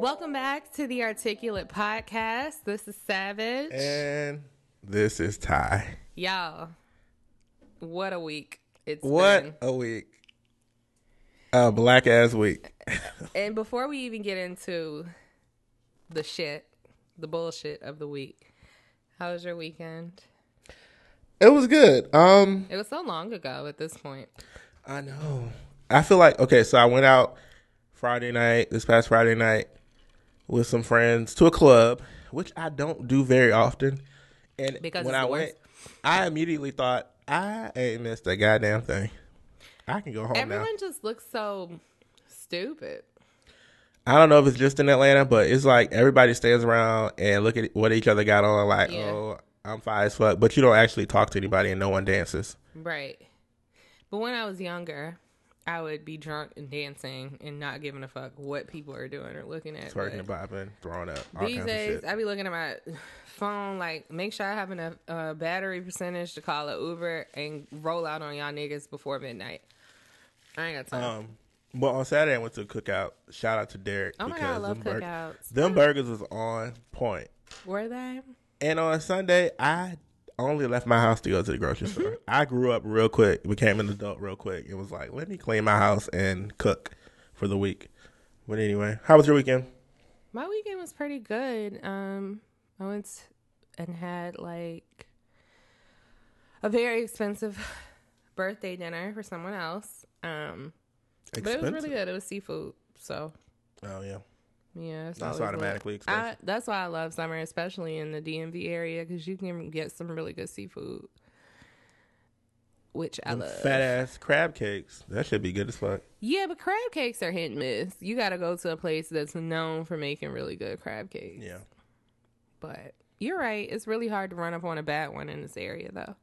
Welcome back to the Articulate Podcast. This is Savage. And this is Ty. Y'all, what a week it's What been. a week. A black ass week. And before we even get into the shit, the bullshit of the week, how was your weekend? It was good. Um, It was so long ago at this point. I know. I feel like okay, so I went out Friday night, this past Friday night, with some friends to a club, which I don't do very often. And Because when I went. I immediately thought I ain't missed a goddamn thing. I can go home now. Everyone just looks so stupid. I don't know if it's just in Atlanta, but it's like everybody stands around and look at what each other got on, like, Yeah. oh, I'm fine as fuck. But you don't actually talk to anybody and no one dances. Right. But when I was younger, I would be drunk and dancing and not giving a fuck what people are doing or looking at. Twerking bopping, throwing up, These days. I be looking at my phone, like, make sure I have enough uh, battery percentage to call an Uber and roll out on y'all niggas before midnight. I ain't got time. Um, but on Saturday I went to a cookout. Shout out to Derek. oh my god, I love them, bur- cookouts. them burgers was on point. Were they? And on Sunday, I only left my house to go to the grocery Mm-hmm. store. I grew up real quick, became an adult real quick. It was like, let me clean my house and cook for the week. But anyway, how was your weekend? My weekend was pretty good. Um, I went and had like a very expensive birthday dinner for someone else. Um, but it was really good. It was seafood, so Oh yeah, yeah, it's that's automatically I, that's why I love summer, especially in the DMV area, because you can get some really good seafood, which I love. fat ass crab cakes. That should be good as fuck. Yeah, but crab cakes are hit and miss. You got to go to a place that's known for making really good crab cakes. Yeah. But you're right. It's really hard to run up on a bad one in this area, though.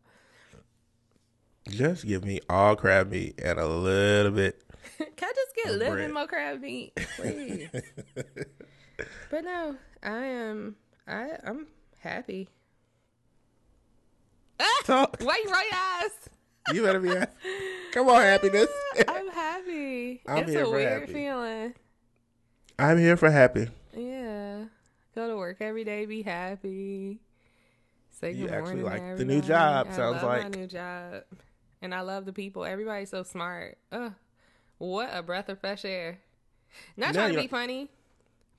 Just give me all crab meat and a little bit. Can I just get a little bit more crab meat, please? but no, I am. I I'm happy. Ah! Why you your eyes? You better be. happy. Come on, happiness. I'm happy. I'm it's here a for weird happy. feeling. I'm here for happy. Yeah. Go to work every day, be happy. Say You good actually like the new everybody. job, I sounds love my like. new job. And I love the people. Everybody's so smart. Ugh. What a breath of fresh air. Not trying to be funny,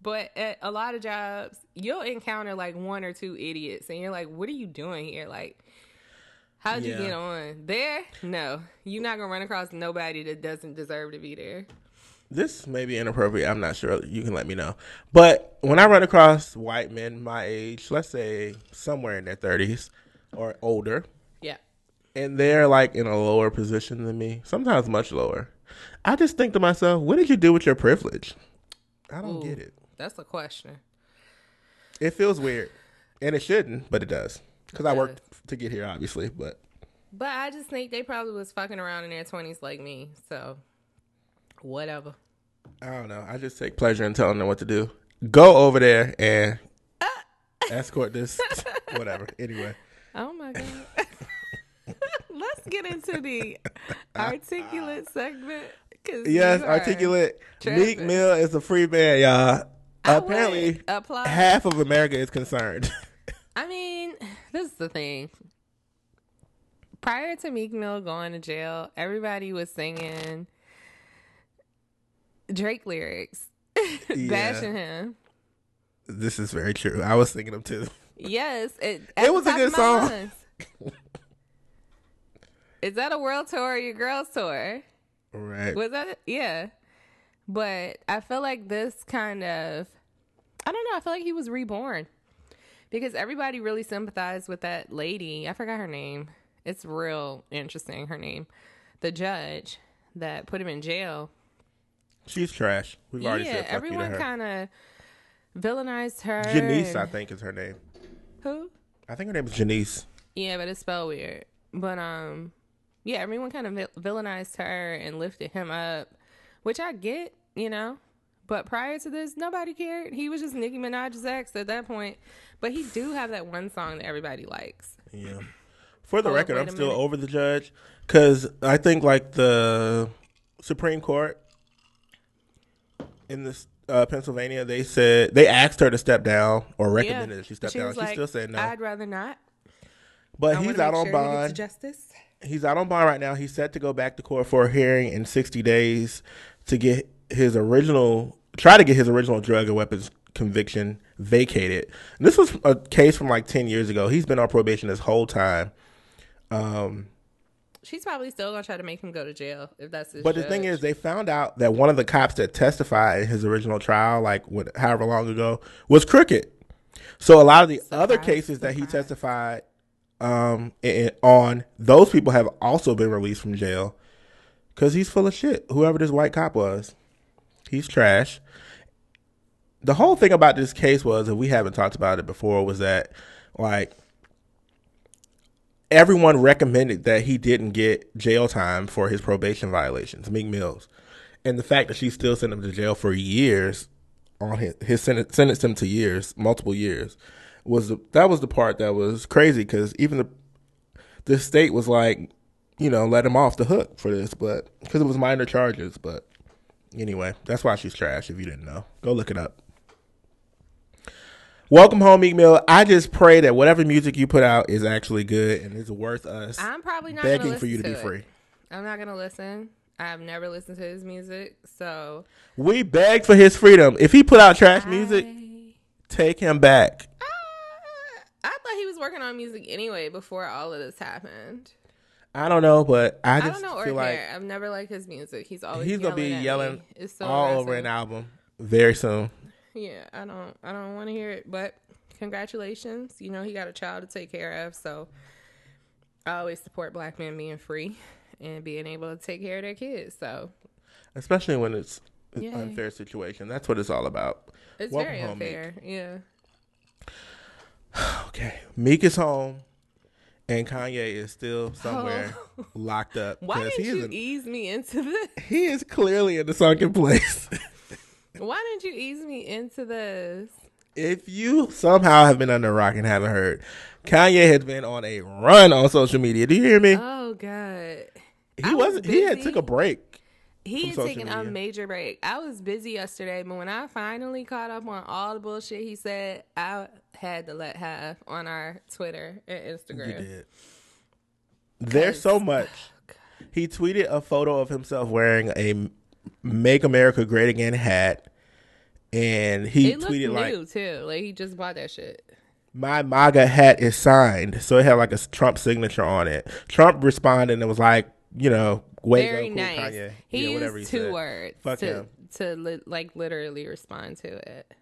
but at a lot of jobs, you'll encounter like one or two idiots and you're like, what are you doing here? Like, how'd you get on? There? No. You're not going to run across nobody that doesn't deserve to be there. This may be inappropriate. I'm not sure. You can let me know. But when I run across white men my age, let's say somewhere in their 30s or older, Yeah. and they're like in a lower position than me, sometimes much lower, I just think to myself, what did you do with your privilege? I don't Ooh. get it. That's the question. It feels weird, and it shouldn't, but it does. Because I worked to get here, obviously. But But I just think they probably was fucking around in their twenties like me. So whatever. I don't know. I just take pleasure in telling them what to do. Go over there and escort this. Whatever. Anyway. Oh my god. Let's get into the articulate segment. Yes, articulate. Meek. Mill is a free man, y'all. I Apparently, half of America is concerned. I mean, this is the thing. Prior to Meek Mill going to jail, everybody was singing Drake lyrics, bashing him. this is very true. I was singing them too. Yes, it, It was a good song. Is that a world tour or your girls tour? Right. Was that it? Yeah. But I feel like this kind of I don't know, I feel like he was reborn. Because everybody really sympathized with that lady. I forgot her name. It's real interesting, her name. The judge that put him in jail. She's trash. We've already said fuck everyone kind of villainized her. Janice, I think, is her name. Who? I think her name is Janice. Yeah, but it's spelled weird. But um, yeah, everyone kind of villainized her and lifted him up, which I get, you know. But prior to this, nobody cared. He was just Nicki Minaj's ex at that point. But he do have that one song that everybody likes. Yeah. For the up, record, I'm still minute. over the judge because I think like the Supreme Court in this uh, Pennsylvania, they said they asked her to step down or recommended that she step She down. She like, still said no. I'd rather not. but I he's out on sure bond. Justice. He's out on bond right now. He's set to go back to court for a hearing in 60 days to get his original, try to get his original drug and weapons conviction vacated. This was a case from like 10 years ago. He's been on probation this whole time. Um, She's probably still gonna try to make him go to jail if that's his. But the thing is, they found out that one of the cops that testified in his original trial, like what, however long ago, was crooked. So a lot of the other Surprise, cases that he testified um, on, those people have also been released from jail because he's full of shit. Whoever this white cop was, he's trash. The whole thing about this case was, and we haven't talked about it before, was that like everyone recommended that he didn't get jail time for his probation violations, Meek Mills. And the fact that she still sent him to jail for years on his, his sentence, sentenced him to years, multiple years, was the, that was the part that was crazy because even the the state was like, you know, let him off the hook for this, but because it was minor charges. But anyway, that's why she's trash. If you didn't know, go look it up. Welcome home, Meek Mill. I just pray that whatever music you put out is actually good and is worth us I'm probably not begging for you to listen be it. free. I'm not gonna listen. I've never listened to his music, so We begged for his freedom. If he put out trash music, take him back. I he was working on music anyway before all of this happened. I don't know, but I I, just don't know or feel like. I've never liked his music. He's always he's gonna be yelling at yelling. It's so all over an album very soon. Yeah, I don't I don't want to hear it, but congratulations. You know, he got a child to take care of, so I always support black men being free and being able to take care of their kids. So, Especially when it's Yay. unfair situation. That's what it's all about. it's Welcome very home, unfair. Yeah. Okay. Meek is home and Kanye is still somewhere oh. locked up. Why didn't he you ease me into this? he is clearly in the sunken place. Why didn't you ease me into this? if you somehow have been under a rock and haven't heard, Kanye has been on a run on social media. Do you hear me? Oh God. he I was wasn't he had took a break. He had taken a major break. I was busy yesterday, but when I finally caught up on all the bullshit he said, I had to let have on our Twitter and You Instagram. did. There's so much. He tweeted a photo of himself wearing a "Make America Great Again" hat, and he It tweeted new like, too. Like he just bought that shit. "My MAGA hat is signed," so it had like a Trump signature on it. Trump responded and it was like, "You know, way Very cool, nice. Kanye." He yeah, used he two said. words Fuck to him. to li- like literally respond to it.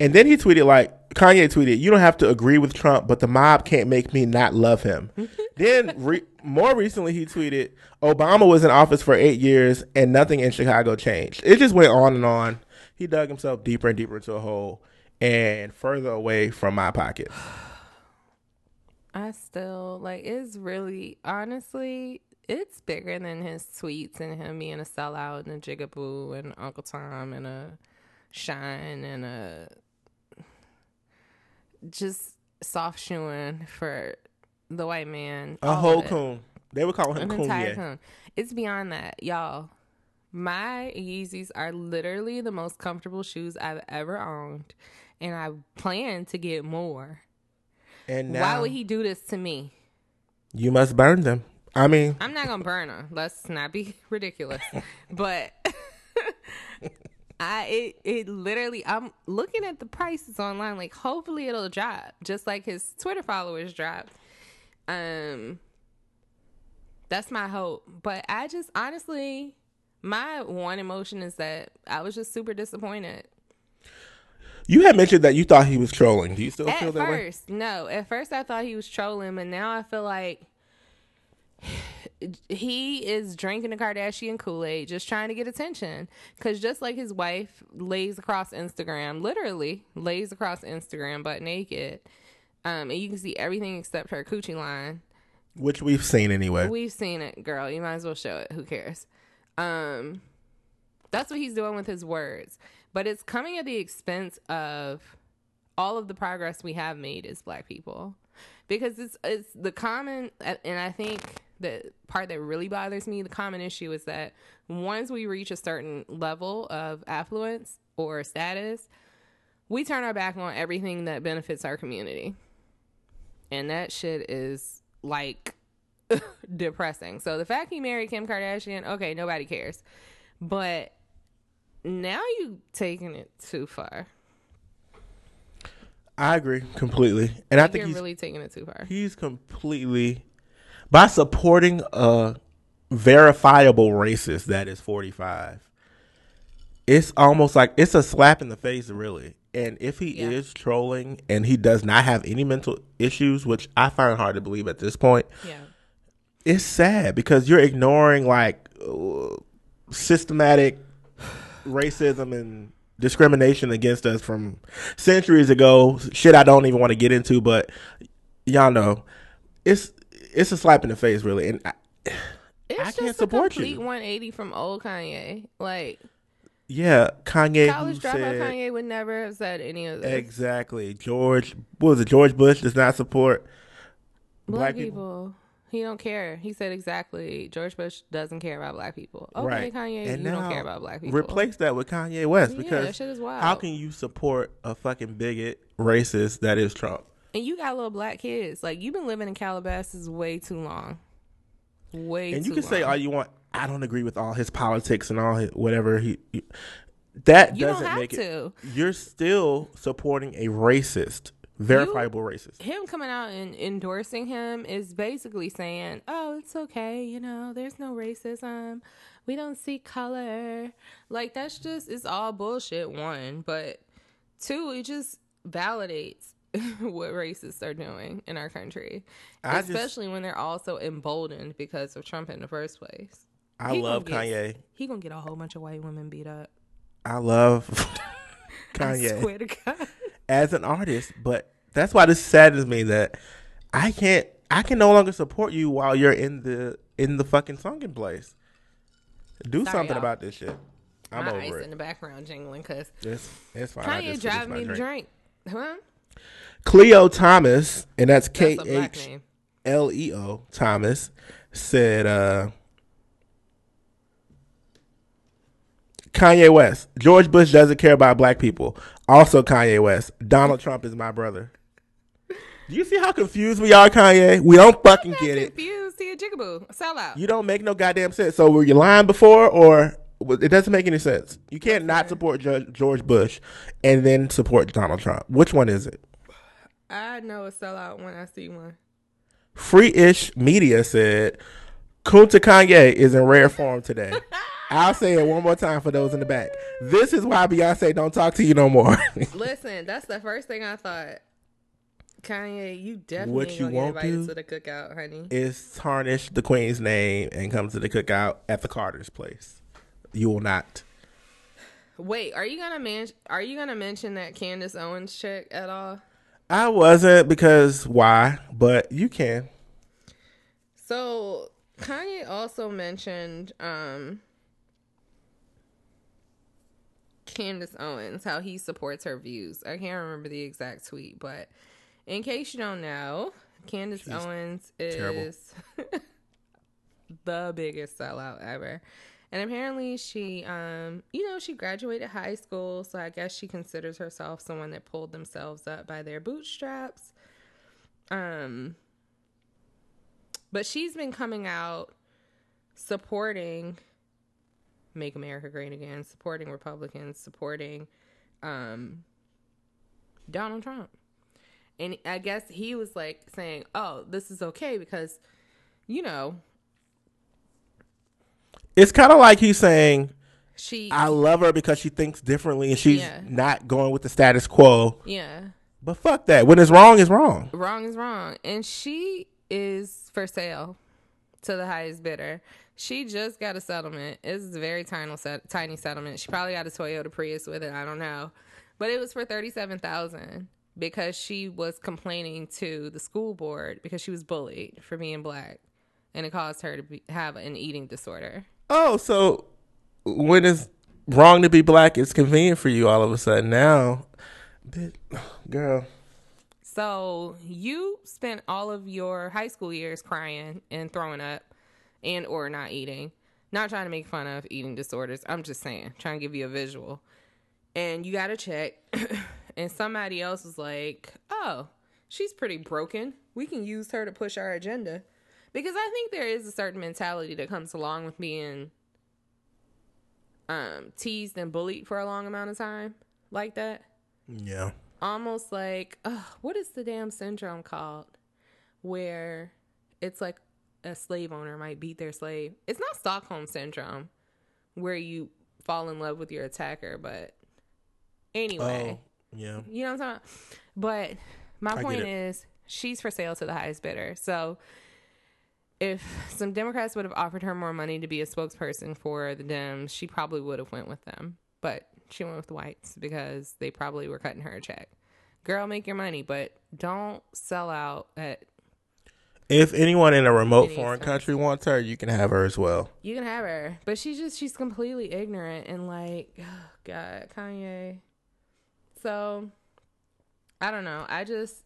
And then he tweeted like Kanye tweeted, "You don't have to agree with Trump, but the mob can't make me not love him." then re- more recently, he tweeted, "Obama was in office for eight years and nothing in Chicago changed." It just went on and on. He dug himself deeper and deeper into a hole and further away from my pocket. I still like it's really honestly it's bigger than his tweets and him being a sellout and a jigaboo and Uncle Tom and a shine and a just soft shoeing for the white man. A whole coon. They would call him entire Kanye. cone. It's beyond that, y'all. My Yeezys are literally the most comfortable shoes I've ever owned, and I plan to get more. And now Why would he do this to me? you must burn them. I mean, I'm not gonna burn them. Let's not be ridiculous. but I it it literally I'm looking at the prices online. Like hopefully it'll drop, just like his Twitter followers dropped. Um, that's my hope. But I just honestly, my one emotion is that I was just super disappointed. you had mentioned that you thought he was trolling. Do you still feel At that way? first, no. At first, I thought he was trolling, but now I feel like he is drinking the Kardashian Kool Aid, just trying to get attention. Because just like his wife lays across Instagram, literally lays across Instagram, butt naked, um, and you can see everything except her coochie line. Which we've seen anyway. We've seen it, girl. You might as well show it. Who cares? Um, that's what he's doing with his words, but it's coming at the expense of all of the progress we have made as Black people, because it's it's the common, and I think the part that really bothers me, the common issue is that once we reach a certain level of affluence or status, we turn our back on everything that benefits our community. And that shit is like depressing. So the fact he married Kim Kardashian, okay, nobody cares. But now you taking it too far. I agree completely, and I think You're he's really taking it too far. he's completely by supporting a verifiable racist that is 45 it's almost like it's a slap in the face really and if he Yeah. is trolling and he does not have any mental issues which i find hard to believe at this point Yeah. it's sad because you're ignoring like uh, systematic racism and discrimination against us from centuries ago shit i don't even want to get into but y'all know it's it's a slap in the face really and I, It's I just can't a support complete you. 180 from old Kanye. Like yeah kanye college dropout said, Kanye would never have said any of this. exactly george what was it george bush does not support black, people. He don't care. He said exactly. George Bush doesn't care about black people. Okay, right Kanye, and you now don't care about black people. replace that with kanye west because that shit is wild. how can you support a fucking bigot racist that is trump and you got little black kids. Like you've been living in Calabasas way too long. Way and you can say all you want. I don't agree with all his politics and all his whatever he. he- that You don't doesn't have make it. to. You're still supporting a racist, verifiable racist. him coming out and endorsing him is basically saying, "Oh, it's okay, you know, there's no racism. We don't see color." Like that's just it's all bullshit one, but two, it just validates what racists are doing in our country. I just- Especially when they're also emboldened because of Trump in the first place. I He love Kanye. get- He going to get a whole bunch of white women beat up. I love I Kanye swear to God. as an artist, but that's why this saddens me that I can't. I can no longer support you while you're in the in the fucking sunken place. Do Sorry, something y'all. about this shit. I'm My ice over in the background jingling because It's it's fine. I Kanye just driving me to drink. drink. Huh? Khleo Thomas, and that's K That's a black H. L E O Thomas said uh Kanye West. George Bush doesn't care about black people. Also Kanye West. Donald Trump is my brother. Do you see how confused we are, Kanye? We don't fucking get it. confused. See a jigaboo. A sellout. You don't make no goddamn sense. So were you lying before or it doesn't make any sense. You can't not support George Bush and then support Donald Trump. Which one is it? I know a sellout when I see one. Free Ish Media said Kunta Kanye is in rare form today. I'll say it one more time for those in the back. This is why Beyonce don't talk to you no more. Listen, that's the first thing I thought. Kanye, you definitely What you won't invited do- to the cookout, honey. is tarnish the Queen's name and come to the cookout at the Carter's place. You will not. Wait, are you gonna man- Are you gonna mention that Candace Owens chick at all? I wasn't because why? But you can. So Kanye also mentioned um Candace Owens, how he supports her views. I can't remember the exact tweet, but in case you don't know, Candace Owens is the biggest sellout ever. And apparently she um you know, she graduated high school, so I guess she considers herself someone that pulled themselves up by their bootstraps. Um but she's been coming out supporting Make America Great Again, supporting Republicans, supporting um, Donald Trump. And I guess he was like saying, oh, this is okay because, you know, It's kind of like he's saying, she, I love her because she thinks differently and she's Yeah. not going with the status quo. yeah, But fuck that. When it's wrong, it's wrong. wrong is wrong. And she is for sale to the highest bidder. She just got a settlement. It's a very tiny, set, tiny settlement. She probably got a Toyota Prius with it. I don't know, but it was for thirty seven thousand because she was complaining to the school board because she was bullied for being black, and it caused her to be, have an eating disorder. Oh, so when it's wrong to be black, it's convenient for you all of a sudden. Now, girl, So you spent all of your high school years crying and throwing up and or not eating. Not trying to make fun of eating disorders. I'm just saying, trying to give you a visual. And you got to check and somebody else was like, "Oh, she's pretty broken. We can use her to push our agenda." Because I think there is a certain mentality that comes along with being um teased and bullied for a long amount of time like that. Yeah. almost like ugh, what is the damn syndrome called where it's like a slave owner might beat their slave? It's not stockholm syndrome where you fall in love with your attacker but anyway. Oh, yeah. you know what i'm talking about? But my get point is she's for sale to the highest bidder. So if some democrats would have offered her more money to be a spokesperson for the dems she probably would have went with them. But she went with the whites because they probably were cutting her a check. Girl make your money but don't sell out at If anyone in a remote foreign expense. country wants her, you can have her as well. you can have her. But she's just she's completely ignorant and like oh god kanye. So i don't know. I just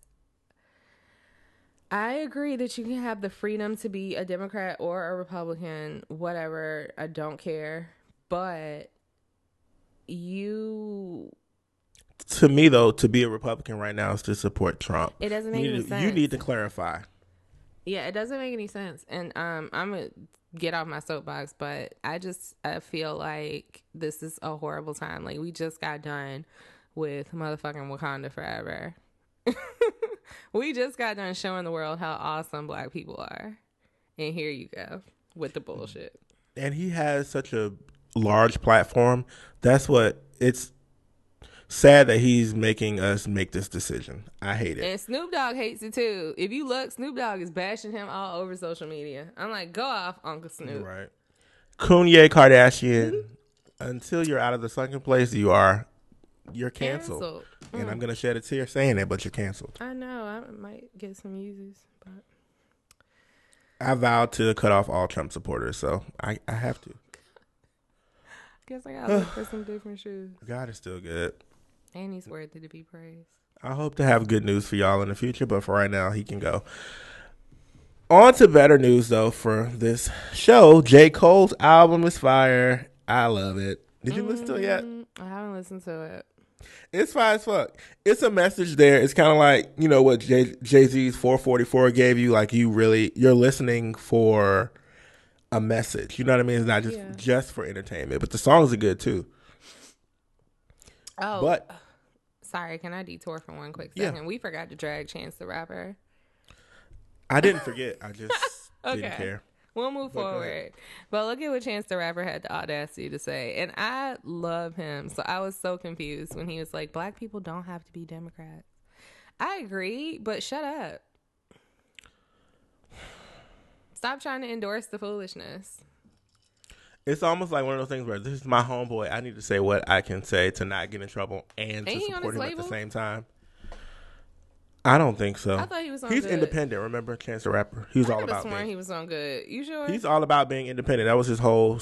i agree that you can have the freedom to be a democrat or a republican whatever i don't care but you To me, though, to be a Republican right now is to support Trump. it doesn't You make need, any sense you need to clarify. Yeah, it doesn't make any sense. And um I'm gonna get off my soapbox, but I just I feel like this is a horrible time. Like we just got done with motherfucking Wakanda forever. we just got done showing the world how awesome black people are. And here you go with the bullshit. and he has such a large platform. That's what it's sad that he's making us make this decision. I hate it. And Snoop Dogg hates it too. If you look, Snoop Dogg is bashing him all over social media. I'm like, go off, Uncle Snoop. Right. Kanye Kardashian, until you're out of the sunken place you are, you're canceled. Canceled. And I'm gonna shed a tear saying that, but you're canceled. I know. I might get some uses, but I vowed to cut off all Trump supporters, so I, I have to. guess I gotta look for some different shoes. God is still good. And he's worthy to be praised. I hope to have good news for y'all in the future, but for right now, he can go. On to better news, though, for this show. J. Cole's album is fire. I love it. Did you listen to it yet? Mm, I haven't listened to it. It's fine as fuck. It's a message there. It's kind of like, you know, what Jay Z's 444 gave you. Like, you really, you're listening for a message. You know what I mean? It's not just Yeah. just for entertainment, but the songs are good too. Oh, But sorry. Can I detour for one quick Yeah. second? We forgot to drag Chance the Rapper. I didn't forget. I just didn't care. We'll move But forward. But look at what Chance the Rapper had the audacity to say. And I love him. So I was so confused when he was like, Black people don't have to be Democrats. I agree, but shut up. Stop trying to endorse the foolishness. It's almost like one of those things where this is my homeboy. I need to say what I can say to not get in trouble and to Ain't on support him his at the same time. I don't think so. I thought he was on He's good. independent. Remember, Chance the Rapper. He was I all about sworn being. he was on good. You sure? He's all about being independent. That was his whole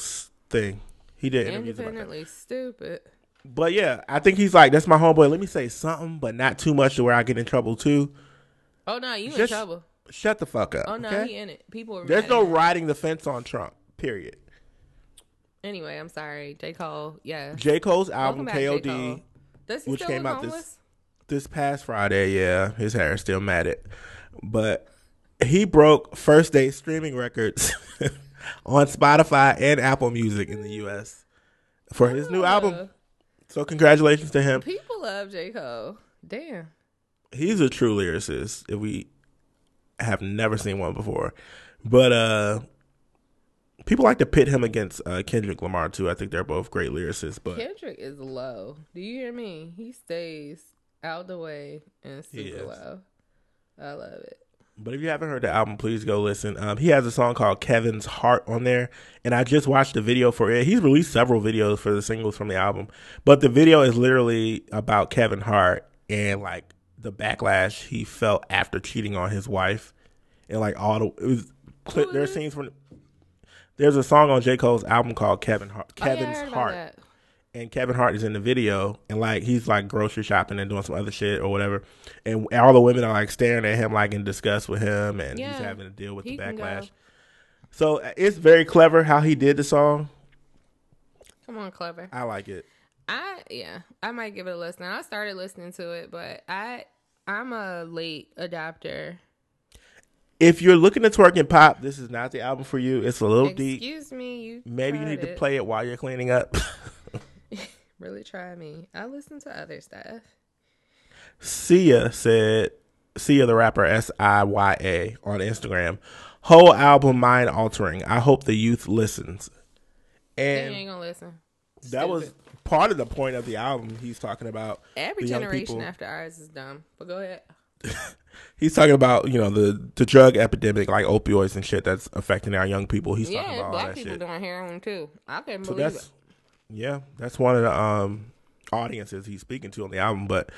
thing. He did interviews about that. independently stupid. But yeah, I think he's like that's my homeboy. Let me say something, but not too much to where I get in trouble too. Oh no, you in trouble. Shut the fuck up. Oh no, okay? he in it. People were There's no riding the fence on Trump. Period. Anyway, I'm sorry. J. Cole, yeah. J Cole's Welcome album back, J. KOD Cole. Does he which came out this- homeless? this past Friday. Yeah, his hair is still matted, but he broke first day streaming records on Spotify and Apple Music in the U.S. for his new album. So congratulations to him. People love J. Cole. Damn. He's a true lyricist. If we have never seen one before, but uh, people like to pit him against uh, Kendrick Lamar too. I think they're both great lyricists, but Kendrick is low. Do you hear me? He stays out the way and super low. I love it. But if you haven't heard the album, please go listen. Um, he has a song called Kevin's Heart on there, and I just watched the video for it. He's released several videos for the singles from the album, but the video is literally about Kevin Hart and like the backlash he felt after cheating on his wife, and like all the it was clip. There's scenes from. There's a song on J Cole's album called Kevin Hart, Oh, yeah, Kevin's heard about Heart. And Kevin Hart is in the video, and like he's like grocery shopping and doing some other shit or whatever, and all the women are like staring at him like in disgust with him, and Yeah. he's having to deal with He the backlash. So it's very clever how he did the song. Come on, clever. I like it. I yeah, I might give it a listen. I started listening to it, but I I'm a late adopter. If you're looking to twerk and pop, this is not the album for you. It's a little deep. Excuse me, you Maybe you need to play it while you're cleaning up. Really try me. I listen to other stuff. Siya said, Siya the rapper S I Y A on Instagram, whole album mind altering. I hope the youth listens. They And ain't gonna listen. that was part of the point of the album. He's talking about every the generation after ours is dumb. But go ahead. He's talking about you know the the drug epidemic like opioids and shit that's affecting our young people. He's talking Yeah, about all black that people shit. doing heroin too. I can't So believe that's it. Yeah, that's one of the um audiences he's speaking to on the album. But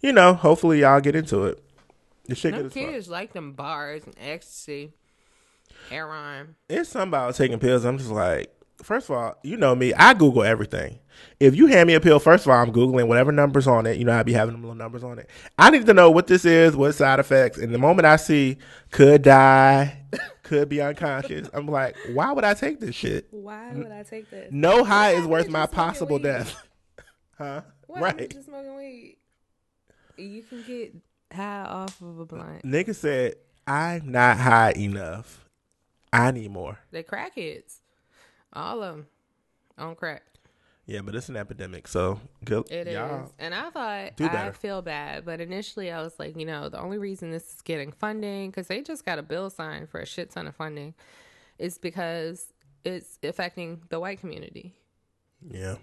you know, hopefully y'all get into it. The shit Them good as kids like them bars and ecstasy, heroin. It's something about taking pills. I'm just like, first of all, you know me. I Google everything. If you hand me a pill, first of all, I'm googling whatever numbers on it. You know, I'd be having them little numbers on it. I need to know what this is, what side effects. And the moment I see could die, could be unconscious, I'm like, why would I take this shit? Why would I take this? No high is worth my possible death. huh? Happened right. to smoking weed? You can get high off of a blunt. Nigga said, I'm not high enough. I need more. They crackheads, all of them on crack. Yeah, but it's an epidemic, so good. It is, y'all. and I thought do I feel bad, but initially I was like, you know, the only reason this is getting funding because they just got a bill signed for a shit ton of funding, is because it's affecting the white community. Yeah.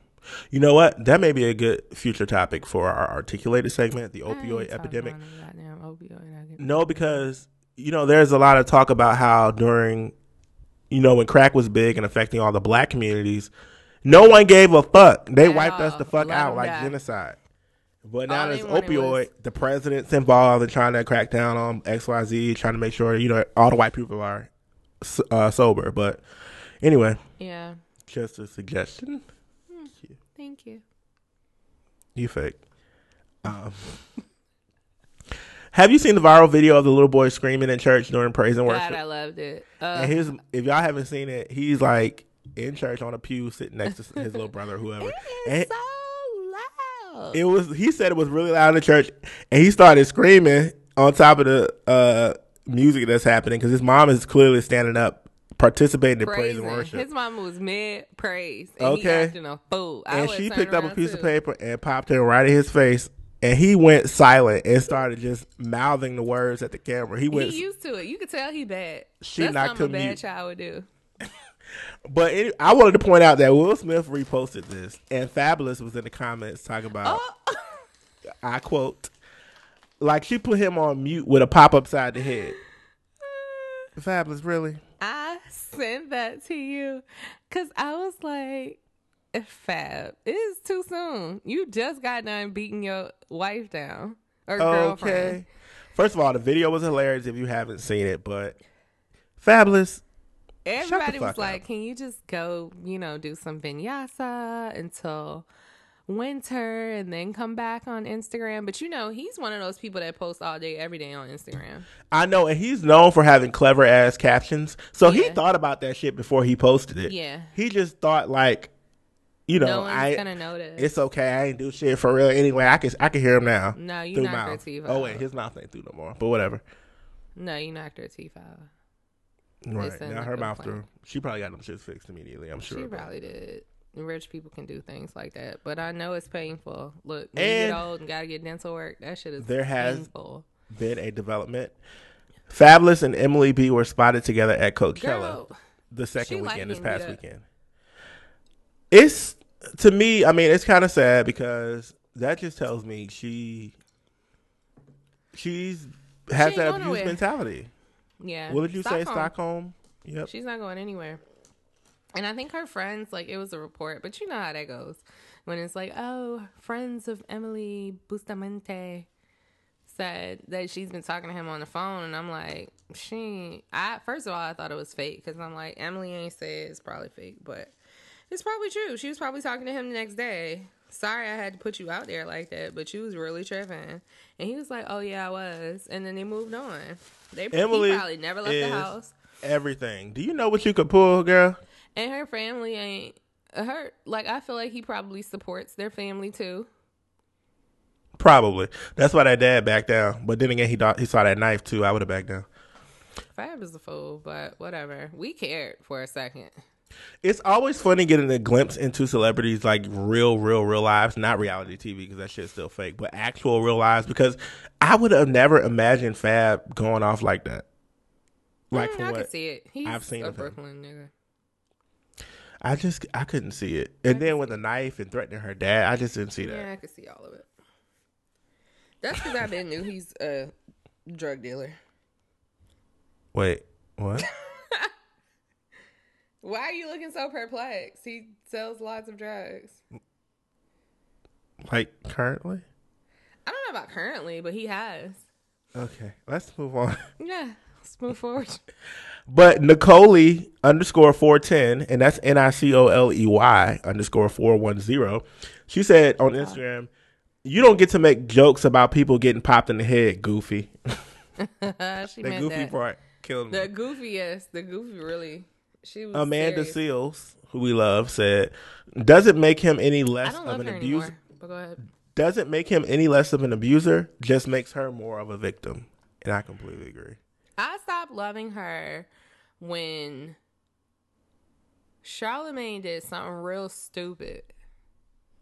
You know what? That may be a good future topic for our articulated segment, the opioid epidemic. about no goddamn opioid. No, because you know, there's a lot of talk about how during you know, when crack was big and affecting all the black communities, no one gave a fuck. They At wiped us the fuck Let out 'em like die. genocide. But now All they there's wanted opioid. was- The president's involved in trying to crack down on X, Y, Z, trying to make sure you know all the white people are s- uh, sober. But anyway, Yeah, just a suggestion. thank you. You fake. Um, have you seen the viral video of the little boy screaming in church during praise and worship? God, I loved it. Uh, and his, if y'all haven't seen it, he's like in church on a pew, sitting next to his little brother, or whoever. And it's so loud. it was. He said it was really loud in the church, and he started screaming on top of the uh, music that's happening because his mom is clearly standing up, participating in praise and worship. His mom was mid praise. Okay. He a fool. I and she picked up a piece of paper and popped it right in his face. And he went silent and started just mouthing the words at the camera. He went, He used to it. You could tell he bad. She That's knocked a bad mute. child would do. But it, I wanted to point out that Will Smith reposted this, and Fabolous was in the comments talking about, Oh, I quote, like she put him on mute with a pop upside the head. Fabolous, really? I sent that to you because I was like, Fab, it's too soon. You just got done beating your wife down or girlfriend. Okay. First of all, the video was hilarious if you haven't seen it, but Fabolous, Everybody was like, up. "Can you just go, you know, do some vinyasa until winter and then come back on Instagram?" But you know, he's one of those people that posts all day, every day on Instagram. I know, and he's known for having clever ass captions. So he thought about that shit before he posted it. Yeah. He just thought like, you know, no one's I gonna notice. it's okay. I ain't do shit for real anyway. I can I can hear him now. No, you knocked her mouth. teeth Oh wait, his mouth ain't through no more. But whatever. no, you knocked her teeth out. Right now, her mouth through. She probably got them shits fixed immediately. I'm sure. She probably did. Rich people can do things like that, but I know it's painful. Look, when you get old and gotta get dental work, that shit is there has- painful. Been a development. Fabolous and Emily B were spotted together at Coachella. Girl, the second weekend, this past weekend. It's to me. I mean, it's kind of sad because that just tells me she she's has ain't that abuse nowhere. mentality. Yeah. What did you say, Stockholm. Stockholm? Yep. She's not going anywhere. And I think her friends, like, it was a report, but you know how that goes. When it's like, oh, friends of Emily Bustamante said that she's been talking to him on the phone. And I'm like, she, I, first of all, I thought it was fake because I'm like, Emily ain't said it's probably fake. But It's probably true. She was probably talking to him the next day. Sorry, I had to put you out there like that, but you was really tripping. And he was like, "Oh yeah, I was." And then they moved on. They Emily probably never left is- the house. Everything. Do you know what you could pull, girl? And her family ain't uh, her. Like I feel like he probably supports their family too. Probably. That's why that dad backed down. But then again, he thought he saw that knife too. I would have backed down. Fab is a fool, but whatever. We cared for a second. It's always funny getting a glimpse into celebrities like real, real, real lives, not reality TV because that shit's still fake, but actual real lives. Because I would have never imagined Fab going off like that. Like Mm, for I what? can see it. He's I've seen a. Brooklyn nigga. I just I couldn't see it. And then with a knife and threatening her dad, I just didn't see that. Yeah, I could see all of it. That's because I've been knew he's a drug dealer. Wait, what? Why are you looking so perplexed? He sells lots of drugs. like currently? I don't know about currently, but he has. Okay, let's move on. Yeah, let's move forward. But Nicole underscore four ten, and that's N I C O L E Y underscore four one zero. She said on Instagram, "You don't get to make jokes about people getting popped in the head, Goofy." she The Goofy that. part killed me. The goofiest, the goofy really. She was Amanda serious. Seales, who we love, said, "Doesn't make him any less of an abuser. anymore. But go ahead. Doesn't make him any less of an abuser. Just makes her more of a victim." And I completely agree. I stopped loving her when Charlamagne did something real stupid.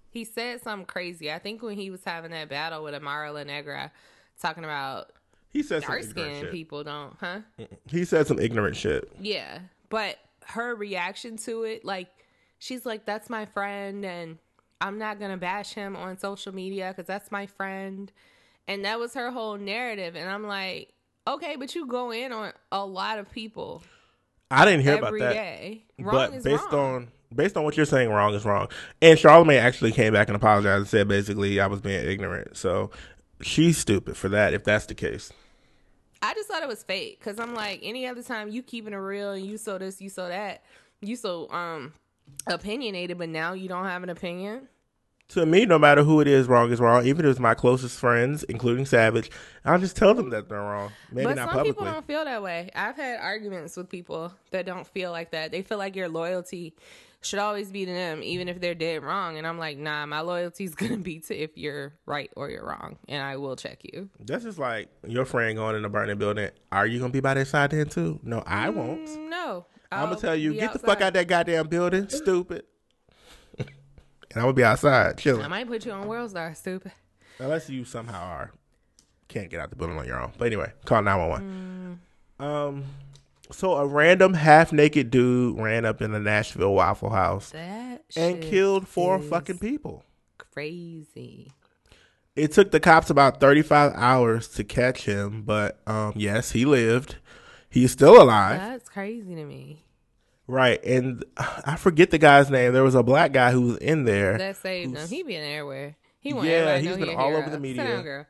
He said something crazy. I think when he was having that battle with Amara La Negra, talking about He said some dark skinned shit. people don't, huh? He said some ignorant shit. Yeah. But her reaction to it, like, she's like, that's my friend, and I'm not to bash him on social media because that's my friend. And that was her whole narrative. And I'm like, okay, but you go in on a lot of people I didn't hear about every that. day. Wrong but based wrong. on based on what you're saying, wrong is wrong. And Charlamagne actually came back and apologized and said basically I was being ignorant. So she's stupid for that if that's the case. I just thought it was fake because I'm like, any other time you keeping it real and you so this, you so that, you so um opinionated, but now you don't have an opinion. To me, no matter who it is, wrong is wrong. Even if it's my closest friends, including Savage, I'll just tell them that they're wrong. Maybe but not some people publicly. don't feel that way. I've had arguments with people that don't feel like that. They feel like your loyalty should always be to them, even if they're dead wrong. And I'm like, nah, my loyalty's gonna be to if you're right or you're wrong, and I will check you. That's just like your friend going in a burning building. Are you gonna be by their side then too? No, I won't. Mm, No, I'm I'll gonna tell you, get the fuck out that goddamn building, stupid. and I'm gonna be outside chilling. I might put you on World Star, stupid. Unless you somehow are can't get out the building on your own. But anyway, call nine one one. Um, so a random half naked dude ran up in the Nashville Waffle House That and killed four fucking people. crazy. It took the cops about thirty five hours to catch him, but um, yes, he lived. He's still alive. That's crazy to me. Right, and I forget the guy's name. There was a black guy who was in there, That saved him. He been everywhere. He want Yeah, he's been he all over the media. down, girl.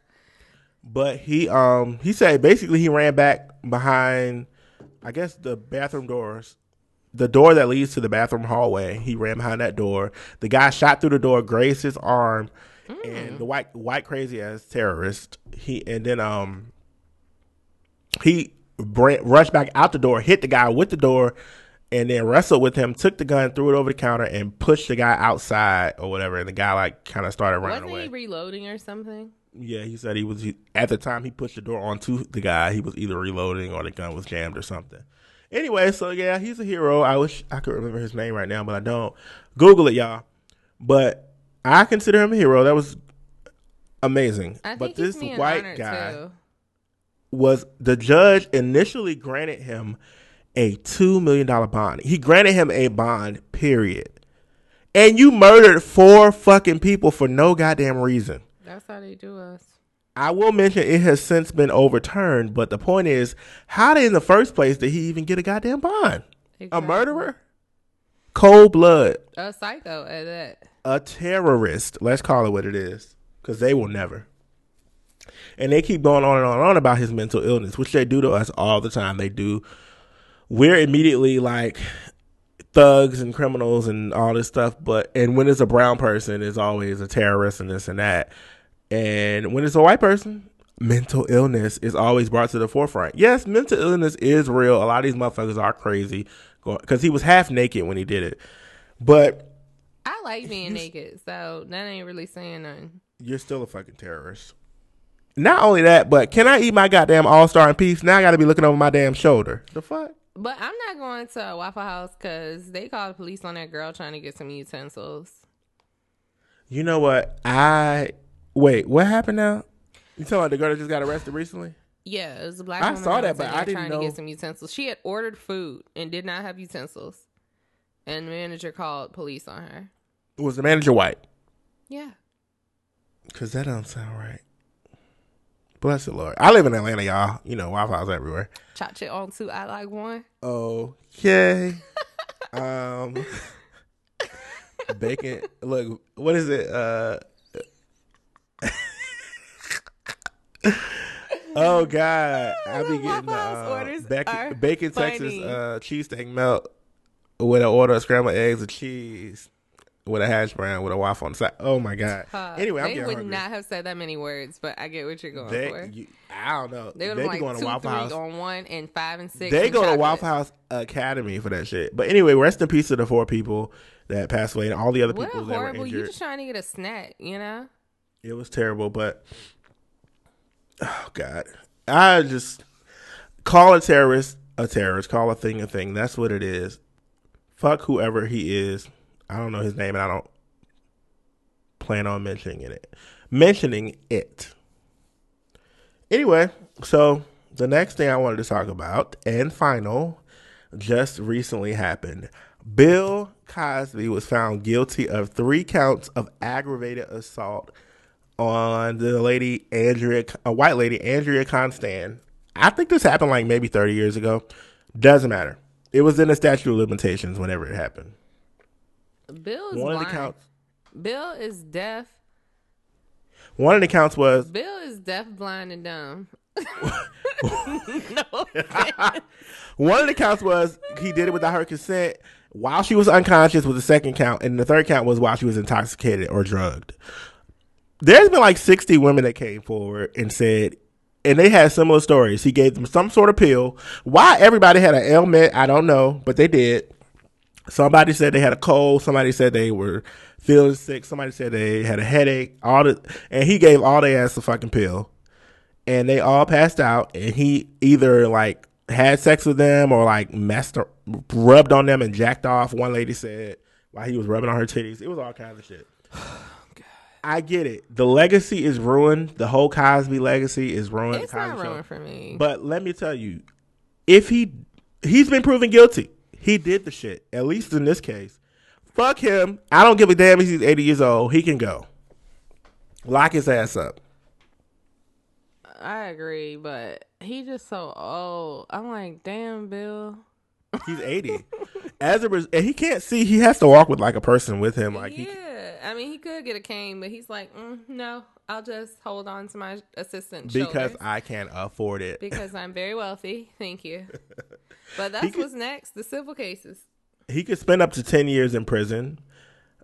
but he um he said basically he ran back behind, I guess the bathroom doors, the door that leads to the bathroom hallway. He ran behind that door. The guy shot through the door, grazed his arm, and the white white crazy ass terrorist. He and then um he ran, rushed back out the door, hit the guy with the door, and then wrestled with him. Took the gun, threw it over the counter, and pushed the guy outside or whatever. And the guy like kind of started running Wasn't away. he reloading or something? Yeah, he said he was he, at the time he pushed the door onto the guy. He was either reloading or the gun was jammed or something. Anyway, so yeah, he's a hero. I wish I could remember his name right now, but I don't. Google it, y'all. But I consider him a hero. That was amazing. I think but this white guy too. was the judge initially granted him a two million dollar bond. He granted him a bond. Period. And you murdered four fucking people for no goddamn reason. That's how they do us. I will mention it has since been overturned, but the point is, how did in the first place did he even get a goddamn bond? A murderer? Cold blood. A psycho at that. A terrorist. Let's call it what it is. Because they will never. And they keep going on and on and on about his mental illness, which they do to us all the time. They do. We're immediately like thugs and criminals and all this stuff. But and when it's a brown person, it's always a terrorist and this and that. And when it's a white person, mental illness is always brought to the forefront. Yes, mental illness is real. A lot of these motherfuckers are crazy because he was half naked when he did it. But I like being naked, so that ain't really saying nothing. You're still a fucking terrorist. Not only that, but can I eat my goddamn All Star in peace? Now I got to be looking over my damn shoulder. The fuck? But I'm not going to a Waffle House because they called the police on that girl trying to get some utensils. You know what? I wait. What happened now? You talking about the girl that just got arrested recently? Yeah, it was a black. I woman saw that, but I didn't trying know- to get some utensils. She had ordered food and did not have utensils, and the manager called police on her. Was the manager white? Yeah, Cause that don't sound right. Bless the Lord. I live in Atlanta, y'all. You know, House everywhere. chop it on two. I like one. Okay. um bacon look, what is it? Uh Oh God. I be getting uh, bacon, bacon Texas uh cheesesteak melt with an order of scrambled eggs and cheese with a hash brown with a waffle on the side. Oh my God. Uh, anyway, I'm they would hungry. not have said that many words, but I get what you're going they, for. you, I don't know. They They, would be like going two, to Waffle House. on one and five and six. They go to chocolate. Waffle House Academy for that shit. But anyway, rest in peace to the four people that passed away and all the other What people a that were horrible! You just trying to get a snack, you know? It was terrible, but oh god, I just call a terrorist a terrorist. Call a thing a thing. That's what it is. Fuck whoever he is. I don't know his name, and I don't plan on mentioning it. Mentioning it. Anyway, so the next thing I wanted to talk about and final just recently happened. Bill Cosby was found guilty of three counts of aggravated assault on the lady Andrea, a white lady Andrea Constand. I think this happened like maybe 30 years ago. Doesn't matter. It was in the statute of limitations whenever it happened. Bill is One of the counts. Bill is deaf. One of the counts was Bill is deaf, blind, and dumb. no one of the counts was he did it without her consent while she was unconscious was the second count, and the third count was while she was intoxicated or drugged. There's been like 60 women that came forward and said, and they had similar stories. He gave them some sort of pill. Why everybody had an ailment, I don't know, but they did. Somebody said they had a cold. Somebody said they were feeling sick. Somebody said they had a headache. All the, and he gave all their ass a fucking pill and they all passed out and he either like had sex with them or like messed or rubbed on them and jacked off one lady said while he was rubbing on her titties it was all kinds of shit i get it the legacy is ruined the whole cosby legacy is ruined It's Cosby not Show. ruined for me. but let me tell you if he he's been proven guilty he did the shit at least in this case fuck him i don't give a damn if he's 80 years old he can go lock his ass up I agree, but he just so old. I'm like, damn, Bill. He's 80. As a res- and he can't see. He has to walk with like a person with him. Like he, yeah, I mean, he could get a cane, but he's like, mm, no, I'll just hold on to my assistant because shoulders I can't afford it. because I'm very wealthy. Thank you. But that's could- what's next: the civil cases. He could spend up to 10 years in prison.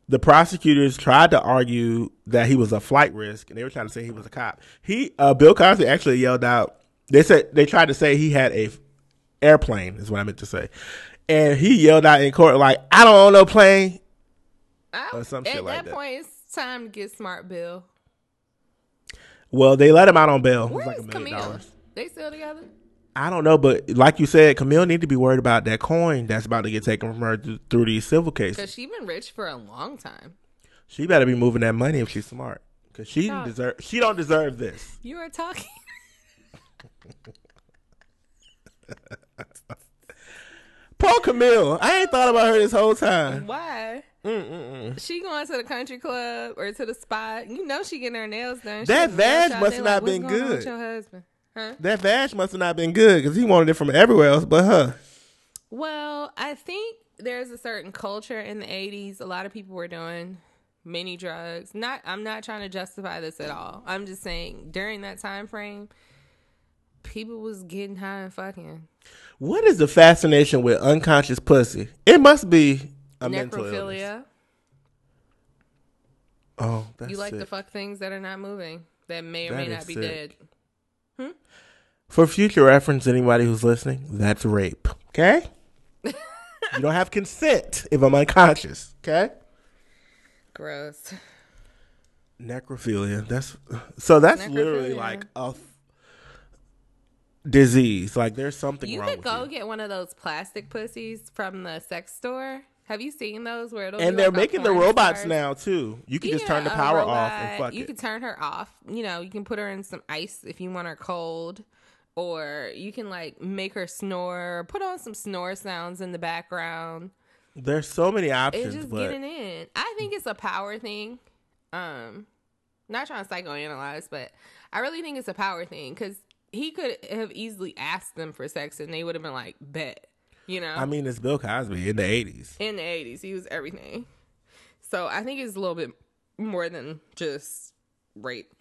The prosecutors tried to argue that he was a flight risk, and they were trying to say he was a cop. He, uh, Bill Cosby, actually yelled out. They said they tried to say he had a f- airplane, is what I meant to say, and he yelled out in court like, "I don't own no plane." I, Or some at shit like that, that. point, it's time to get smart, Bill. Well, they let him out on bail. It Where's like a million Camille? dollars. They still together? I don't know, but like you said, Camille need to be worried about that coin that's about to get taken from her th- through these civil cases. Because she been rich for a long time. She better be moving that money if she's smart, because she No. deserve. She don't deserve this. You are talking. Poor Camille. I ain't thought about her this whole time. Why? Mm-mm-mm. She going to the country club or to the spot. You know she getting her nails done. That vag must not like, been What's going on good. Your husband, huh? That vag must have not been good because he wanted it from everywhere else but her. Well, I think there's a certain culture in the 80s. A lot of people were doing many drugs. Not I'm not trying to justify this at all. I'm just saying during that time frame people was getting high and fucking. What is the fascination with unconscious pussy? It must be a mental illness. Necrophilia. Oh, that's You like sick. to fuck things that are not moving, that may or That may not be sick. dead. Hmm? For future reference, anybody who's listening, that's rape. Okay? you don't have consent if I'm unconscious. Okay? Gross. Necrophilia. That's so. That's literally like a f- disease. Like there's something You wrong could with go you. get one of those plastic pussies from the sex store. Have you seen those where it'll And they're like making the robots star's- now too. You can just turn the Yeah, power off and fuck You it. You can turn her off. You know, you can put her in some ice if you want her cold, or you can like make her snore. Put on some snore sounds in the background. There's so many It's options, just but getting in. I think it's a power thing. Um, not trying to psychoanalyze, but I really think it's a power thing because he could have easily asked them for sex and they would have been like, bet. You know, I mean, it's Bill Cosby in the '80s. in the 80s, he was everything. So I think it's a little bit more than just rape.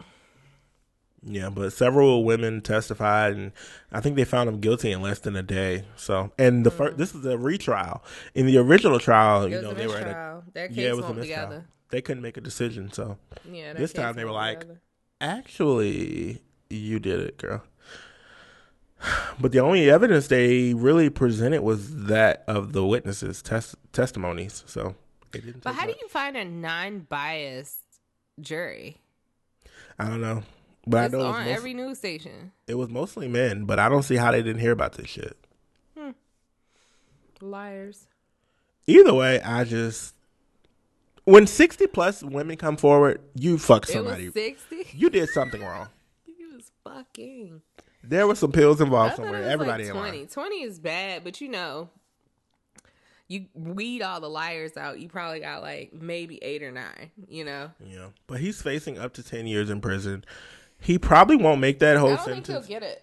Yeah, but several women testified, and I think they found him guilty in less than a day. So, and the first, this is a retrial. In the original trial, Mm. It you know, they were at a. Their case yeah, it was a mistrial. together. They couldn't make a decision, so Yeah, This time they were like- together. actually, you did it, girl. But the only evidence they really presented was that of the witnesses' tes- testimonies. So, they didn't. But how do you find a non-biased jury? I don't know, but I It's know it was, on most- every news station. it was mostly men. But I don't see how they didn't hear about this shit. Hmm. Liars. Either way, I just when sixty plus women come forward, you fuck somebody. sixty. You did something wrong. He was fucking. There were some pills involved somewhere. Everybody like in 20. line. 20 is bad, but you know, you weed all the liars out. You probably got like maybe eight or nine. You know, Yeah, but he's facing up to ten years in prison. He probably won't make that I whole don't think sentence, he'll get it.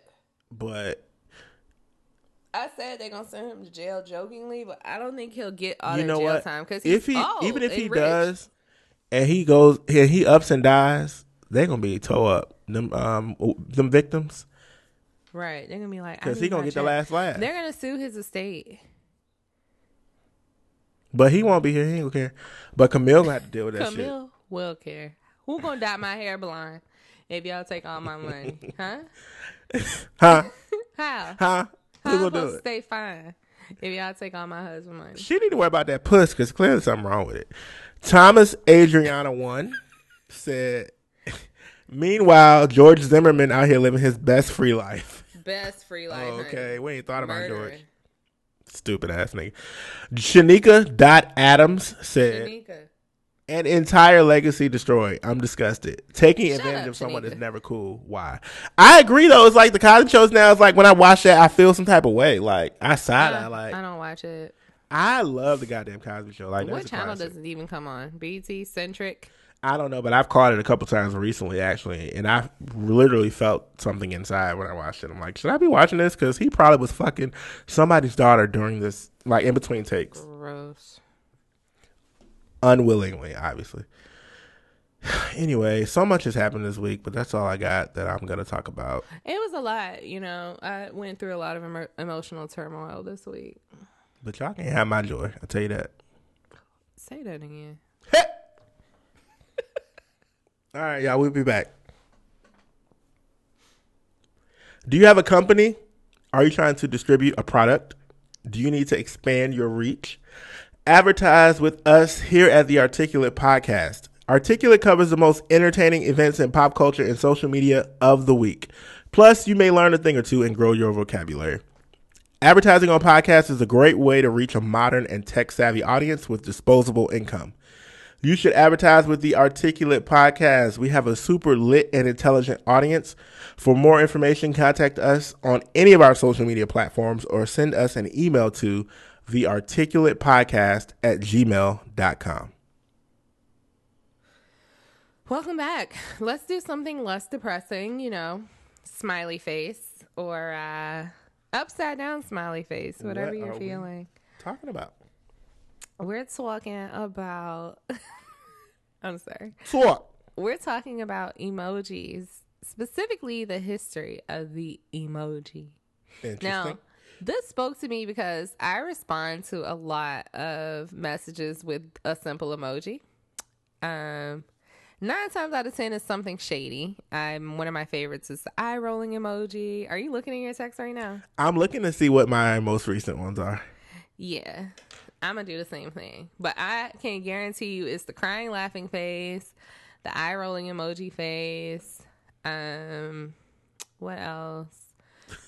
but I said they're gonna send him to jail jokingly, but I don't think he'll get all you know jail what? time because If he even if he rich. does, and he goes and he ups and dies, they're gonna be toe up. Them um them victims right? They're gonna be like, because he gonna get the last laugh. They're gonna sue his estate. But he won't be here. He ain't gonna care. But Camille gonna have to deal with that shit. Camille will care. Who gonna dye my hair blonde if y'all take all my money? Huh? Huh? How? Huh? Who gonna do it? stay fine if y'all take all my husband money? She need to worry about that puss because clearly something wrong with it. Thomas Adriana one said. Meanwhile, George Zimmerman out here living his best free life. Best free life. Oh, okay, we ain't thought about Murdering. George. Stupid ass nigga. Shanika Dot Adams said, Shanika. "An entire legacy destroyed. I'm disgusted. Taking Shut advantage up, of someone is never cool. Why? I agree though. It's like the Cosby shows now. It's like when I watch that, I feel some type of way. Like I side eye. Like I don't watch it. I love the goddamn Cosby Show. Like what channel classic. does it even come on? BT Centric. I don't know, but I've caught it a couple times recently, actually, and I literally felt something inside when I watched it. I'm like, should I be watching this? Because he probably was fucking somebody's daughter during this, like in between takes, Gross. unwillingly, obviously. Anyway, so much has happened this week, but that's all I got that I'm gonna talk about. It was a lot. You know, I went through a lot of emo- emotional turmoil this week. But y'all can't have my joy. I tell you that. Say that again. All right, y'all. We'll be back. Do you have a company? Are you trying to distribute a product? Do you need to expand your reach? Advertise with us here at the Articulate Podcast. Articulate covers the most entertaining events in pop culture and social media of the week. Plus, you may learn a thing or two and grow your vocabulary. Advertising on podcasts is a great way to reach a modern and tech savvy audience with disposable income. You should advertise with the Articulate Podcast. We have a super lit and intelligent audience. For more information, contact us on any of our social media platforms or send us an email to thearticulatepodcast at gmail.com. Welcome back. Let's do something less depressing, you know, smiley face or uh, upside down smiley face, whatever What you're feeling. Talking about We're talking about. I'm sorry. We're talking about emojis specifically the history of the emoji. Interesting. Now, this spoke to me because I respond to a lot of messages with a simple emoji. Um, nine times out of ten is something shady. I'm one of my favorites is the eye rolling emoji. Are you looking at your text right now? I'm looking to see what my most recent ones are. Yeah, I'm gonna do the same thing, but I can guarantee you it's the crying laughing face, the eye rolling emoji face. Um, what else?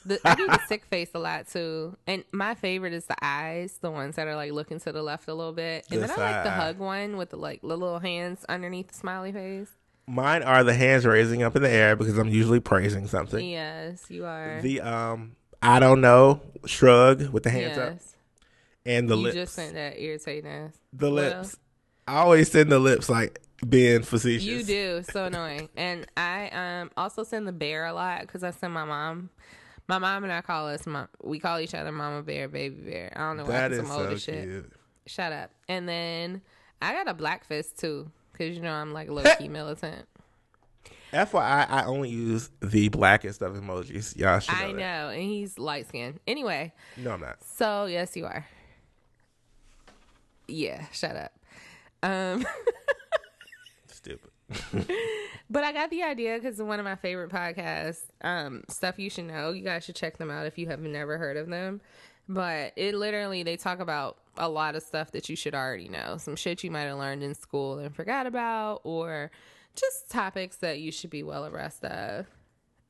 The, I do the sick face a lot too, and my favorite is the eyes, the ones that are like looking to the left a little bit, and The then I like the eye. hug one with the like the little hands underneath the smiley face. Mine are the hands raising up in the air because I'm usually praising something. Yes, you are. The um, I don't know, shrug with the hands up, yes, and the you lips. just sent that irritating ass. the What lips. I always send the lips like being facetious. You do so annoying, and I um also send the bear a lot because I send my mom. My mom and I call us mom. We call each other Mama Bear, Baby Bear. I don't know why. That is I'm so old as shit. Shut up. And then I got a black fist too, because you know I'm like low key militant. FYI, I only use the blackest of emojis. Y'all should know I that. know, and he's light skinned. Anyway, No, I'm not. so yes, you are. Yeah, shut up. Um. Stupid. But I got the idea because one of my favorite podcasts, um, Stuff You Should Know. You guys should check them out if you have never heard of them. But it literally, they talk about a lot of stuff that you should already know. Some shit you might have learned in school and forgot about, or just topics that you should be well abreast of.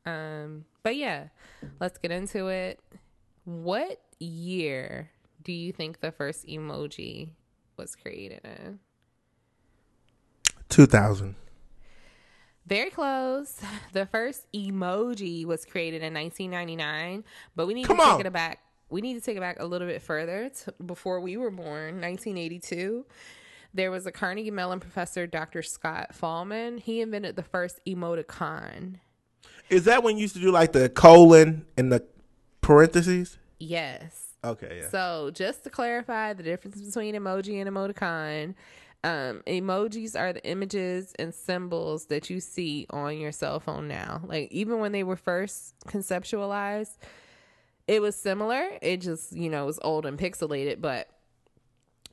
Um, but yeah, let's get into it. What year do you think the first emoji was created in? 2000. Very close. The first emoji was created in 1999, but we need Come to on. take it back. We need to take it back a little bit further to before we were born, 1982. There was a Carnegie Mellon professor, Dr. Scott Fahlman. He invented the first emoticon. Is that when you used to do like the colon and the parentheses? Yes. Okay, yeah. So, just to clarify the difference between emoji and emoticon, um, emojis are the images and symbols that you see on your cell phone now. Like, even when they were first conceptualized, it was similar. It just, you know, was old and pixelated, but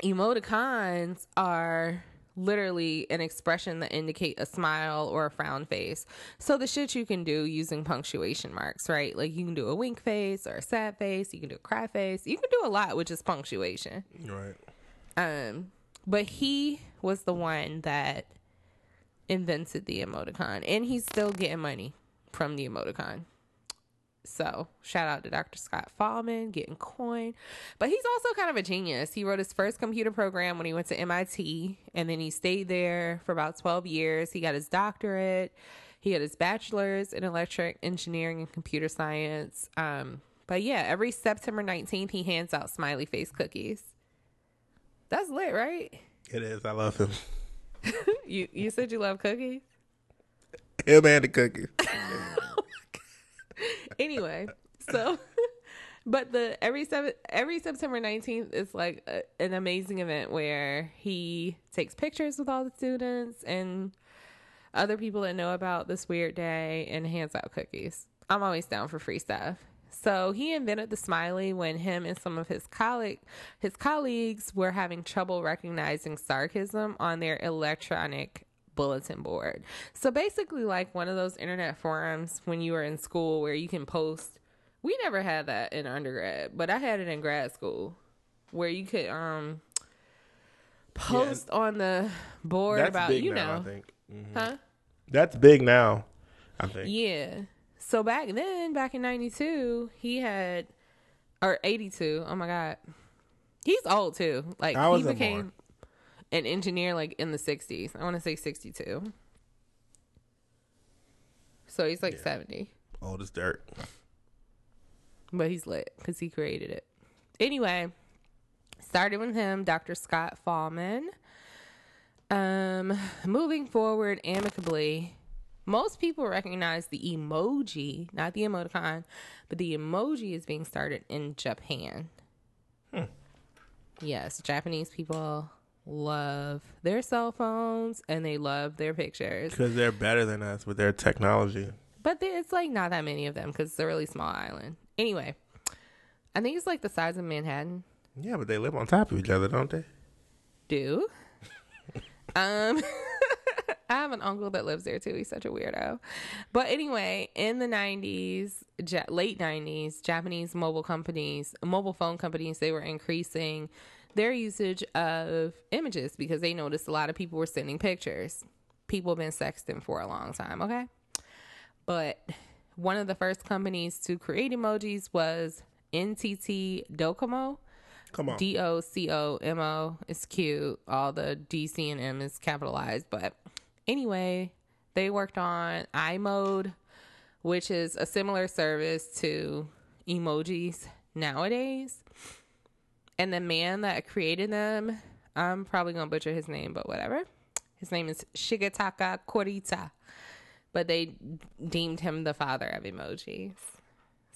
emoticons are literally an expression that indicate a smile or a frown face. So the shit you can do using punctuation marks, right? Like you can do a wink face or a sad face, you can do a cry face. You can do a lot with just punctuation. right. Um but he was the one that invented the emoticon and he's still getting money from the emoticon. So shout out to Dr. Scott Fahlman getting coin. But he's also kind of a genius. He wrote his first computer program when he went to MIT and then he stayed there for about 12 years. He got his doctorate. He got his bachelor's in electric engineering and computer science. Um, but yeah, every September 19th, he hands out smiley face cookies. That's lit, right? It is. I love him. You you said you love cookies? Him and the cookies. anyway, so but the every seven every September 19th is like a, an amazing event where he takes pictures with all the students and other people that know about this weird day and hands out cookies. I'm always down for free stuff. So he invented the smiley when him and some of his colleague his colleagues were having trouble recognizing sarcasm on their electronic bulletin board. So basically like one of those internet forums when you were in school where you can post we never had that in undergrad, but I had it in grad school where you could um post on the board That's about big you now, know I think. Mhm. huh That's big now, I think. yeah. So back then, back in '92, he had, or '82. Oh my god, he's old too. Like I he became born. An engineer like in the '60s. I want to say '62. So he's like 70, Old as dirt. but he's lit because he created it. Anyway, started with him, Dr. Scott Fahlman. Um, moving forward amicably, most people recognize the emoji, not the emoticon, but the emoji is being started in Japan. Yes, Japanese people love their cell phones and they love their pictures. Because they're better than us with their technology. but there- it's like not that many of them because it's a really small island. Anyway, I think it's like the size of Manhattan. Yeah, but they live on top of each other, don't they? Do um. I have an uncle that lives there too. He's such a weirdo. But anyway, in the 90s, ja- late 90s, Japanese mobile companies, mobile phone companies, they were increasing their usage of images because they noticed a lot of people were sending pictures. People have been sexting for a long time, okay? But one of the first companies to create emojis was NTT Docomo. Come on. D O C O M O. It's cute. All the D, C, and M is capitalized. But anyway, they worked on iMode, which is a similar service to emojis nowadays. And the man that created them, I'm probably to butcher his name, but whatever. His name is Shigetaka Kurita. But they deemed him the father of emojis.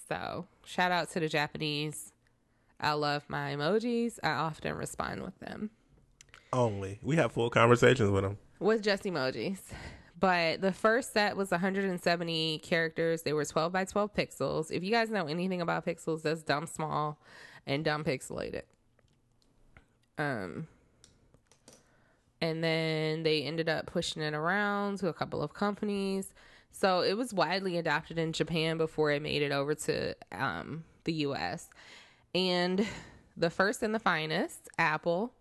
So, shout out to the Japanese. I love my emojis. I often respond with them Only. We have full conversations with them. with just emojis. But the first set was 170 characters. They were 12 by 12 pixels. If you guys know anything about pixels, that's dumb small and dumb pixelated. Um, and then they ended up pushing it around to a couple of companies. So it was widely adopted in Japan before it made it over to um, the US. And the first and the finest, Apple,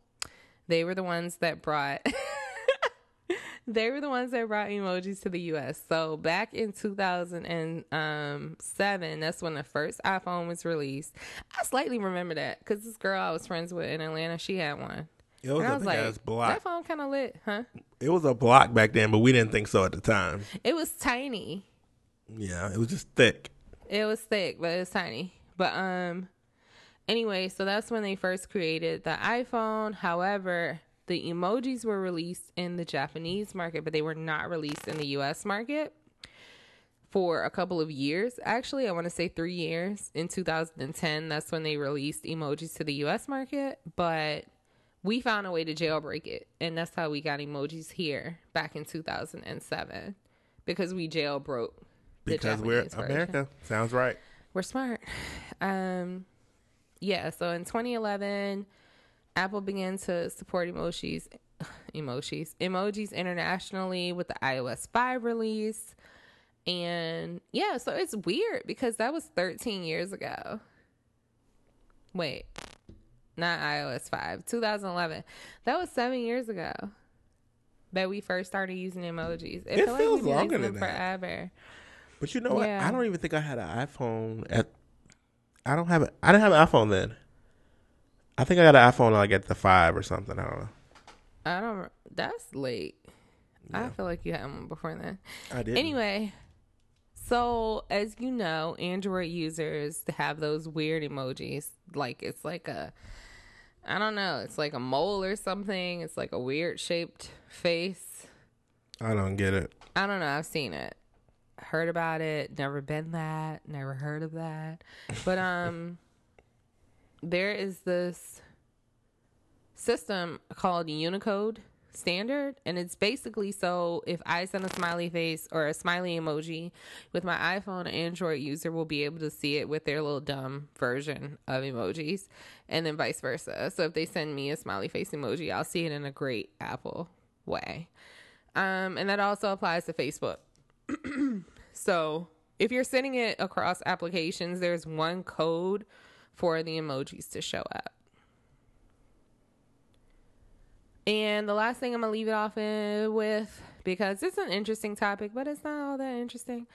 they were the ones that brought they were the ones that brought emojis to the US. So back in 2007, that's when the first iPhone was released. I slightly remember that because this girl I was friends with in Atlanta, she had one. It was, And I a was like, block. that phone kind of lit, huh? It was a block back then, but we didn't think so at the time. It was tiny. Yeah, it was just thick. It was thick, but it was tiny. But um anyway, so that's when they first created the iPhone. However, the emojis were released in the Japanese market, but they were not released in the US market for a couple of years. Actually, I want to say 3 years. In 2010, that's when they released emojis to the US market, but we found a way to jailbreak it, and that's how we got emojis here back in 2007 because we jailbroke Because we're America. Sounds right. we're smart. Um, yeah. So in 2011, Apple began to support emojis, emojis, emojis internationally with the iOS 5 release, and yeah. So it's weird because that was 13 years ago. Wait, not iOS 5, 2011. That was seven years ago. That we first started using emojis. It feel feels we've longer than that. forever. But you know what? I don't even think I had an iPhone at. I don't have it. I didn't have an iPhone then. I think I got an iPhone like at the five or something. I don't know. I don't. That's late. I feel like you had one before then. I did. Anyway, so as you know, Android users have those weird emojis. Like it's like a, I don't know. It's like a mole or something. It's like a weird shaped face. I don't get it. I don't know. I've seen it, heard about it. Never been that. Never heard of that. But um, there is this system called Unicode standard and it's basically so if i send a smiley face or a smiley emoji with my iphone android user will be able to see it with their little dumb version of emojis and then vice versa. So if they send me a smiley face emoji i'll see it in a great apple way. Um, and that also applies to facebook. So if you're sending it across applications there's one code for the emojis to show up and the last thing I'm gonna leave it off with because it's an interesting topic, but it's not all that interesting.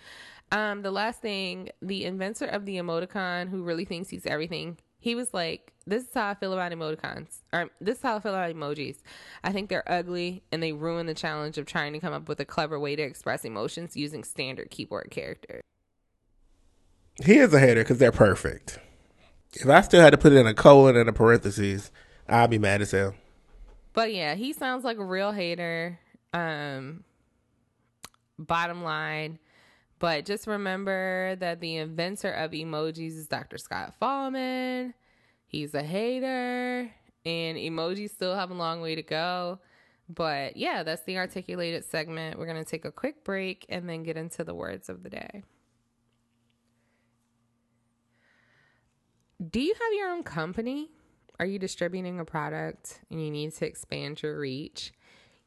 Um, the last thing, the inventor of the emoticon, who really thinks he's everything, he was like, "This is how I feel about emoticons, or this is how I feel about emojis. I think they're ugly and they ruin the challenge of trying to come up with a clever way to express emotions using standard keyboard characters." He is a hater because they're perfect. If I still had to put it in a colon and a parentheses, I'd be mad as hell. But yeah, he sounds like a real hater. Um bottom line. But just remember that the inventor of emojis is Dr. Scott Fahlman. He's a hater and emojis still have a long way to go. But yeah, that's the articulated segment. We're going to take a quick break and then get into the words of the day. Do you have your own company? Are you distributing a product and you need to expand your reach?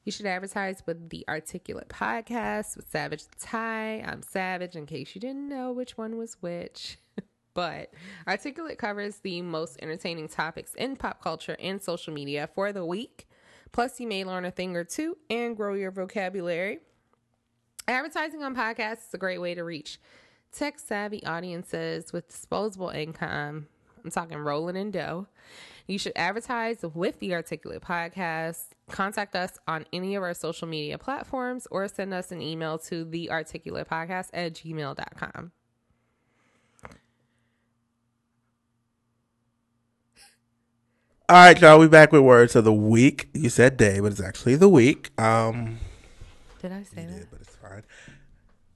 You should advertise with the Articulate podcast with Savage Ty. I'm Savage, in case you didn't know which one was which. but Articulate covers the most entertaining topics in pop culture and social media for the week. Plus, you may learn a thing or two and grow your vocabulary. Advertising on podcasts is a great way to reach tech savvy audiences with disposable income. I'm talking rolling in dough. You should advertise with the Articulate Podcast. Contact us on any of our social media platforms or send us an email to the Articulate Podcast at gmail.com. All right, y'all. We back with words of the week. You said day, but it's actually the week. Um, Did I say that? did, but it's fine.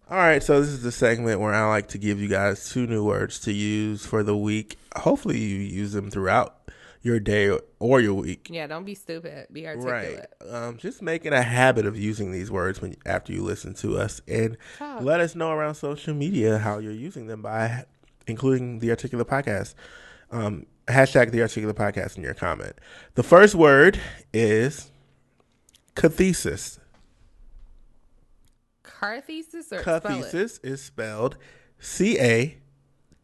All right, so this is the segment where I like to give you guys two new words to use for the week. Hopefully, you use them throughout your day or your week. Yeah, don't be stupid. Be Right. articulate. Um, just making a habit of using these words when after you listen to us, and Talk. let us know around social media how you're using them by including the Articulate Podcast. Um, hashtag the Articulate Podcast in your comment. The first word is cathexis. Carthesis or? Cathexis is spelled C A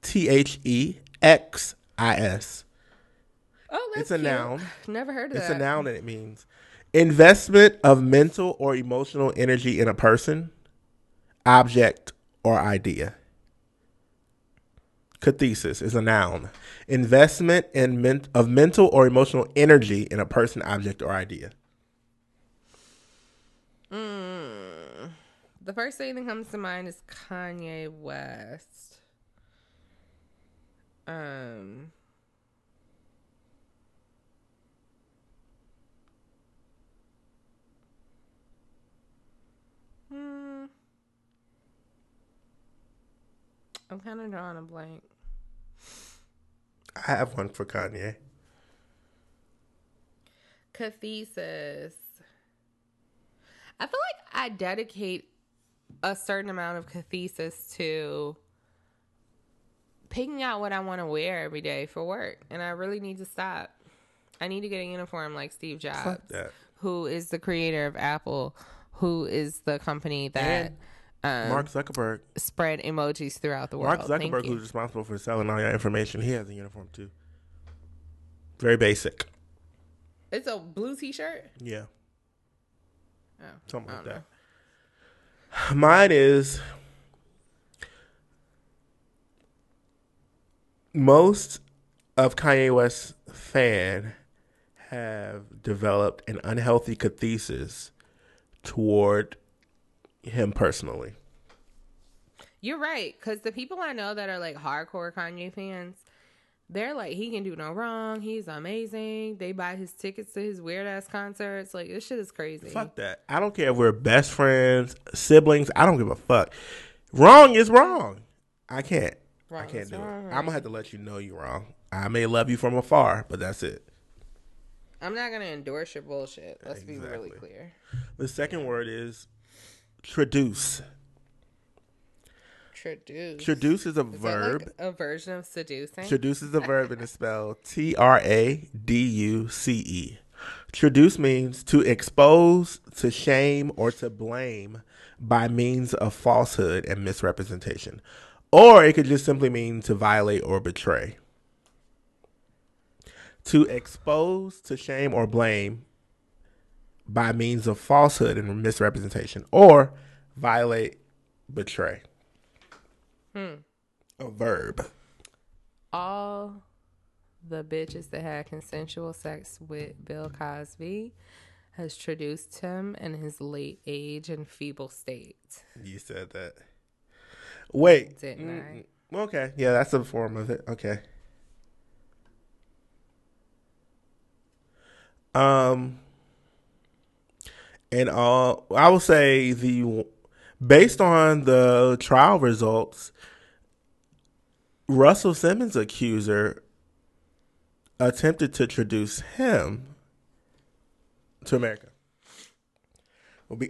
T H E X I S. Oh, that's It's a cute. noun. Never heard of It's that. a noun and it means investment of mental or emotional energy in a person, object, or idea. Cathexis is a noun. Investment in men- of mental or emotional energy in a person, object, or idea. Mm. The first thing that comes to mind is Kanye West. Um. Hmm. I'm kind of drawing a blank. I have one for Kanye. Cathexis. I feel like I dedicate a certain amount of cathexis to picking out what I want to wear every day for work. And I really need to stop. I need to get a uniform like Steve Jobs, who is the creator of Apple, who is the company that um, Mark Zuckerberg. spread emojis throughout the world. Mark Zuckerberg, who's responsible for selling all your information, he has a uniform too. Very basic. It's a blue t shirt. Yeah. Oh, Something like that. Mine is most of Kanye West's fan have developed an unhealthy cathexis toward him personally. You're right, because the people I know that are like hardcore Kanye fans, they're like, he can do no wrong. He's amazing. They buy his tickets to his weird ass concerts. Like this shit is crazy. Fuck that. I don't care if we're best friends, siblings. I don't give a fuck. Wrong is wrong. I can't. I can't do wrong. it. I'm gonna have to let you know you're wrong. I may love you from afar, but that's it. I'm not gonna endorse your bullshit. Let's be really clear. The second word is traduce. Traduce. Traduce is a Is verb. like a version of seducing. Traduce is a verb and it's spelled T R A D U C E. Traduce means to expose, to shame, or to blame by means of falsehood and misrepresentation. Or it could just simply mean to violate or betray. To expose, to shame, or blame by means of falsehood and misrepresentation. Or violate, betray. A verb. All the bitches that had consensual sex with Bill Cosby has traduced him in his late age and feeble state. You said that. Wait. Didn't Mm, Okay. Yeah, that's a form of it. Okay. Um. And all I will say the based on the trial results, Russell Simmons' accuser attempted to traduce him to America.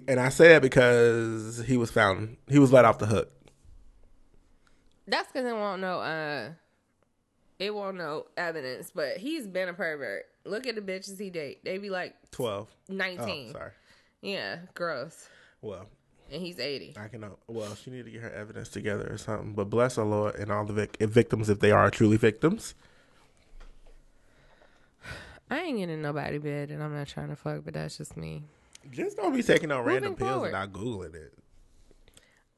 And I say that because he was found, he was let off the hook. That's because it won't know. Uh, it won't know evidence. But he's been a pervert. Look at the bitches he date. They be like 12. Oh, nineteen. sorry. Yeah, gross. Well, And he's eighty. I can. Know. Well, she need to get her evidence together or something. But bless the Lord and all the vic- victims if they are truly victims. I ain't getting nobody bed, and I'm not trying to fuck. But that's just me. Just don't be taking no Moving random pills forward. without googling it.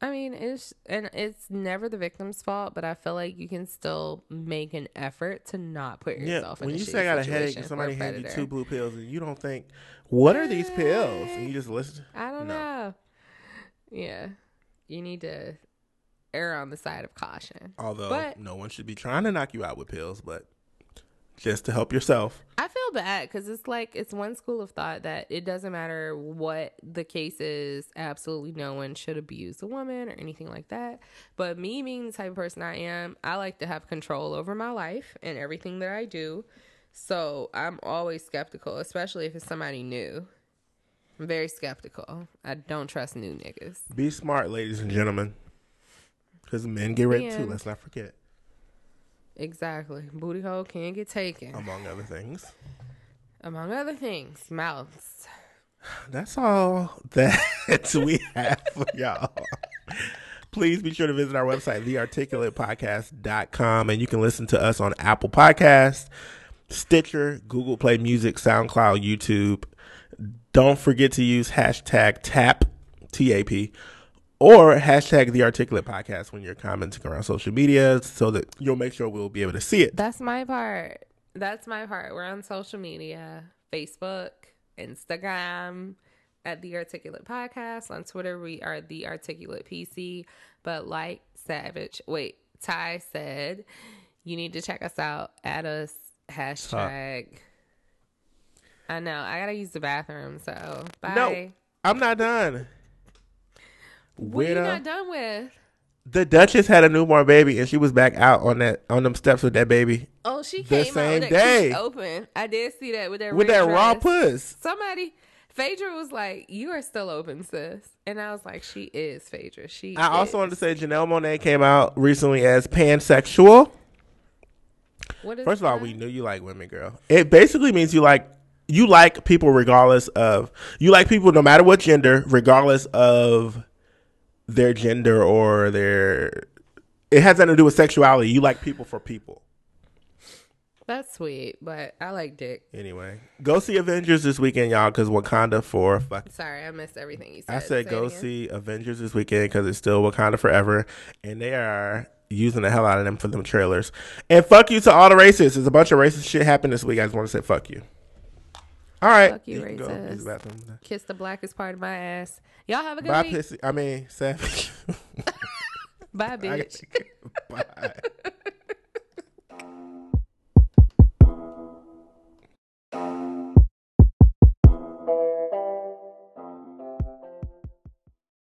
I mean, it's and it's never the victim's fault, but I feel like you can still make an effort to not put Yeah, yourself in when you say I got a headache and somebody a hands you two blue pills and you don't think, what are these pills? And you just listen. I don't No. know. Yeah, you need to err on the side of caution. Although But- no one should be trying to knock you out with pills, but just to help yourself. I feel bad because it's like it's one school of thought that it doesn't matter what the case is. Absolutely, no one should abuse a woman or anything like that. But me being the type of person I am, I like to have control over my life and everything that I do. So I'm always skeptical, especially if it's somebody new. Very skeptical. I don't trust new niggas. Be smart, ladies and gentlemen. Because men get raped too, let's not forget, Exactly. Booty hole can get taken, among other things. among other things. Mouths. That's all that we have for y'all. Please be sure to visit our website, thearticulatepodcast.com, and you can listen to us on Apple Podcasts, Stitcher, Google Play Music, SoundCloud, YouTube. Don't forget to use hashtag TAP, T A P, or hashtag the Articulate Podcast when you're commenting around social media so that you'll make sure we'll be able to see it. That's my part. That's my part. We're on social media Facebook, Instagram, at The Articulate Podcast. On Twitter, we are The Articulate PC. But like Savage, wait, Ty said, you need to check us out. Add us, hashtag. I know. I got to use the bathroom. So bye. No, I'm not done. What are you not done with? The Duchess had a newborn baby, and she was back out on that on them steps with that baby Oh, she The came out same with day. open. I did see that with that with that raw puss. Somebody, Phaedra was like, "You are still open, sis," and I was like, "She is Phaedra. She." I also is. wanted to say Janelle Monáe came out recently as pansexual. What is First of all, that? we knew you like women, girl. It basically means you like you like people regardless of you like people no matter what gender, regardless of their gender or their. It has nothing to do with sexuality. You like people for people. That's sweet, but I like Dick. Anyway, go see Avengers this weekend, y'all, because Wakanda for fuck Sorry, I missed everything you said. I said Say go see Avengers this weekend because it's still Wakanda forever, and they are using the hell out of them for them trailers. And fuck you to all the racists. There's a bunch of racist shit happened this week. I just want to say fuck you. All right, Fuck you, can go racist. use. Kiss the blackest part of my ass. Y'all have a good Bye, week. pissy. I mean, savage. Bye, I bitch. gotta- Bye.